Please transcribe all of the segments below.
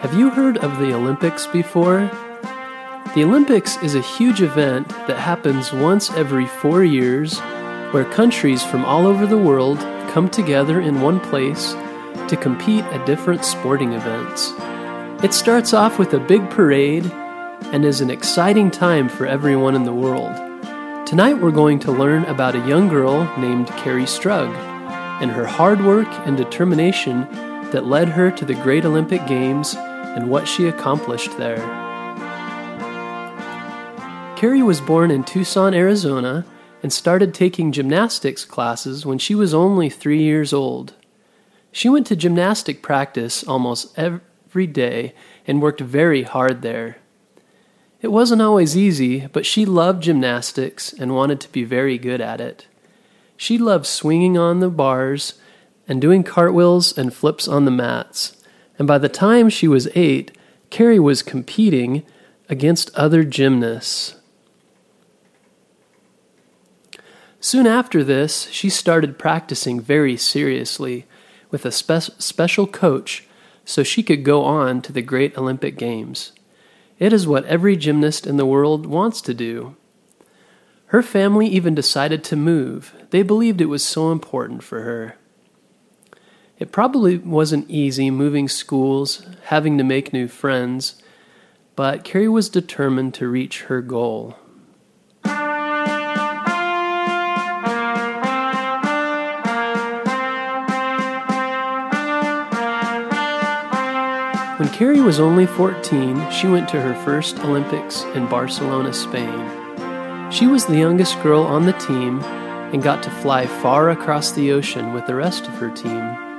Have you heard of the Olympics before? The Olympics is a huge event that happens once every four years where countries from all over the world come together in one place to compete at different sporting events. It starts off with a big parade and is an exciting time for everyone in the world. Tonight we're going to learn about a young girl named Kerri Strug and her hard work and determination that led her to the Great Olympic Games and what she accomplished there. Kerri was born in Tucson, Arizona, and started taking gymnastics classes when she was only three years old. She went to gymnastic practice almost every day and worked very hard there. It wasn't always easy, but she loved gymnastics and wanted to be very good at it. She loved swinging on the bars and doing cartwheels and flips on the mats. And by the time she was eight, Kerri was competing against other gymnasts. Soon after this, she started practicing very seriously with a spe- special coach so she could go on to the great Olympic Games. It is what every gymnast in the world wants to do. Her family even decided to move. They believed it was so important for her. It probably wasn't easy moving schools, having to make new friends, but Kerri was determined to reach her goal. When Kerri was only 14, she went to her first Olympics in Barcelona, Spain. She was the youngest girl on the team and got to fly far across the ocean with the rest of her team.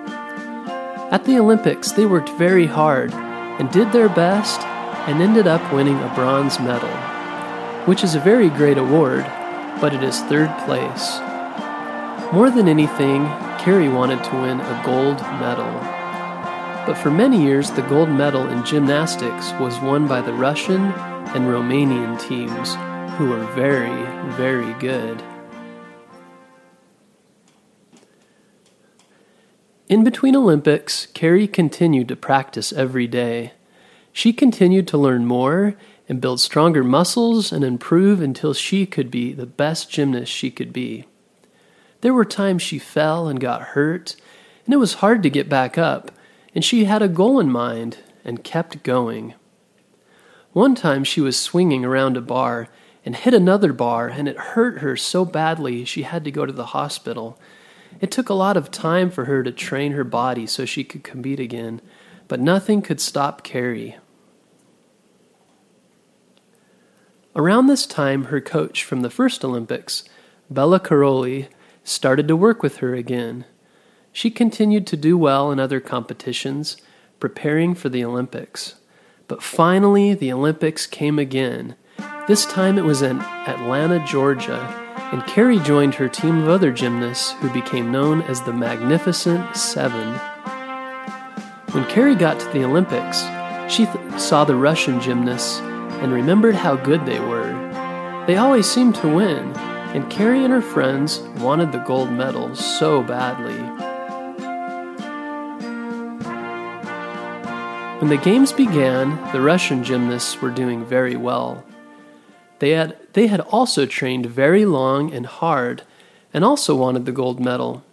At the Olympics, they worked very hard and did their best and ended up winning a bronze medal, which is a very great award, but it is third place. More than anything, Kerri wanted to win a gold medal. But for many years, the gold medal in gymnastics was won by the Russian and Romanian teams who were very, very good. In between Olympics, Kerri continued to practice every day. She continued to learn more and build stronger muscles and improve until she could be the best gymnast she could be. There were times she fell and got hurt, and it was hard to get back up, and she had a goal in mind and kept going. One time she was swinging around a bar and hit another bar, and it hurt her so badly she had to go to the hospital. It took a lot of time for her to train her body so she could compete again, but nothing could stop Kerri. Around this time, her coach from the first Olympics, Bela Karolyi, started to work with her again. She continued to do well in other competitions, preparing for the Olympics. But finally, the Olympics came again, this time it was in Atlanta, Georgia, and Kerri joined her team of other gymnasts who became known as the Magnificent Seven. When Kerri got to the Olympics, she th- saw the Russian gymnasts and remembered how good they were. They always seemed to win, and Kerri and her friends wanted the gold medal so badly. When the games began, the Russian gymnasts were doing very well. They had, they had also trained very long and hard and also wanted the gold medal.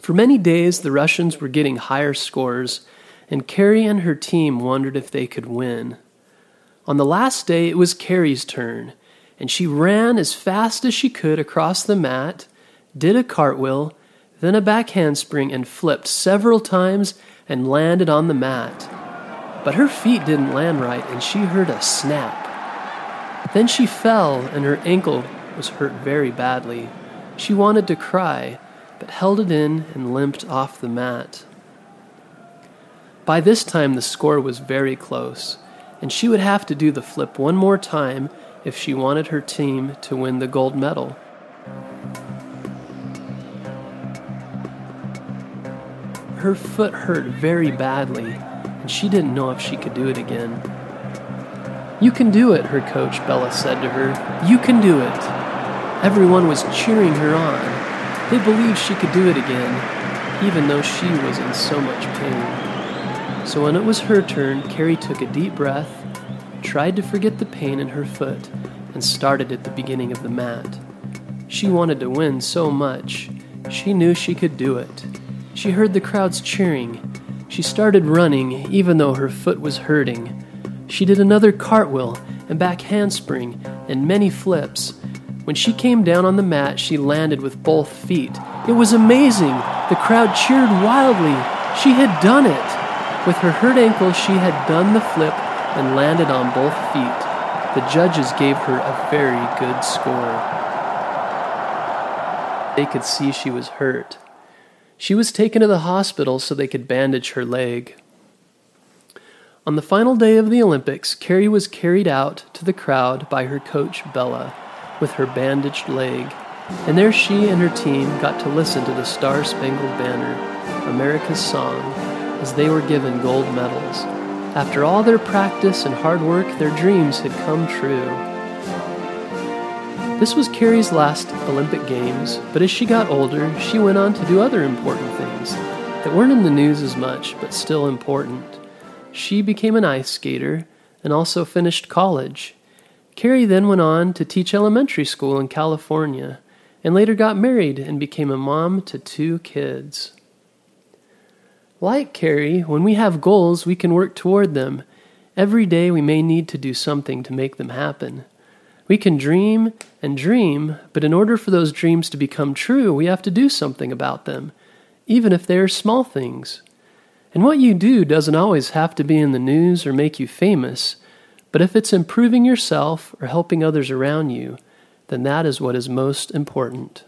For many days, the Russians were getting higher scores, and Kerri and her team wondered if they could win. On the last day, it was Kerri's turn, and she ran as fast as she could across the mat, did a cartwheel, then a back handspring, and flipped several times and landed on the mat. But her feet didn't land right, and she heard a snap. Then she fell, and her ankle was hurt very badly. She wanted to cry, but held it in and limped off the mat. By this time, the score was very close, and she would have to do the flip one more time if she wanted her team to win the gold medal. Her foot hurt very badly, and she didn't know if she could do it again. You can do it, her coach Bela said to her. You can do it. Everyone was cheering her on. They believed she could do it again, even though she was in so much pain. So when it was her turn, Kerri took a deep breath, tried to forget the pain in her foot, and started at the beginning of the mat. She wanted to win so much. She knew she could do it. She heard the crowds cheering. She started running, even though her foot was hurting. She did another cartwheel and back handspring and many flips. When she came down on the mat, she landed with both feet. It was amazing. The crowd cheered wildly. She had done it. With her hurt ankle, she had done the flip and landed on both feet. The judges gave her a very good score. They could see she was hurt. She was taken to the hospital so they could bandage her leg. On the final day of the Olympics, Kerri was carried out to the crowd by her coach, Bela, with her bandaged leg. And there she and her team got to listen to the Star Spangled Banner, America's song, as they were given gold medals. After all their practice and hard work, their dreams had come true. This was Kerri's last Olympic Games, but as she got older, she went on to do other important things that weren't in the news as much, but still important. She became an ice skater and also finished college. Kerri then went on to teach elementary school in California and later got married and became a mom to two kids. Like Kerri, when we have goals, we can work toward them. Every day we may need to do something to make them happen. We can dream and dream, but in order for those dreams to become true, we have to do something about them, even if they are small things. And what you do doesn't always have to be in the news or make you famous, but if it's improving yourself or helping others around you, then that is what is most important.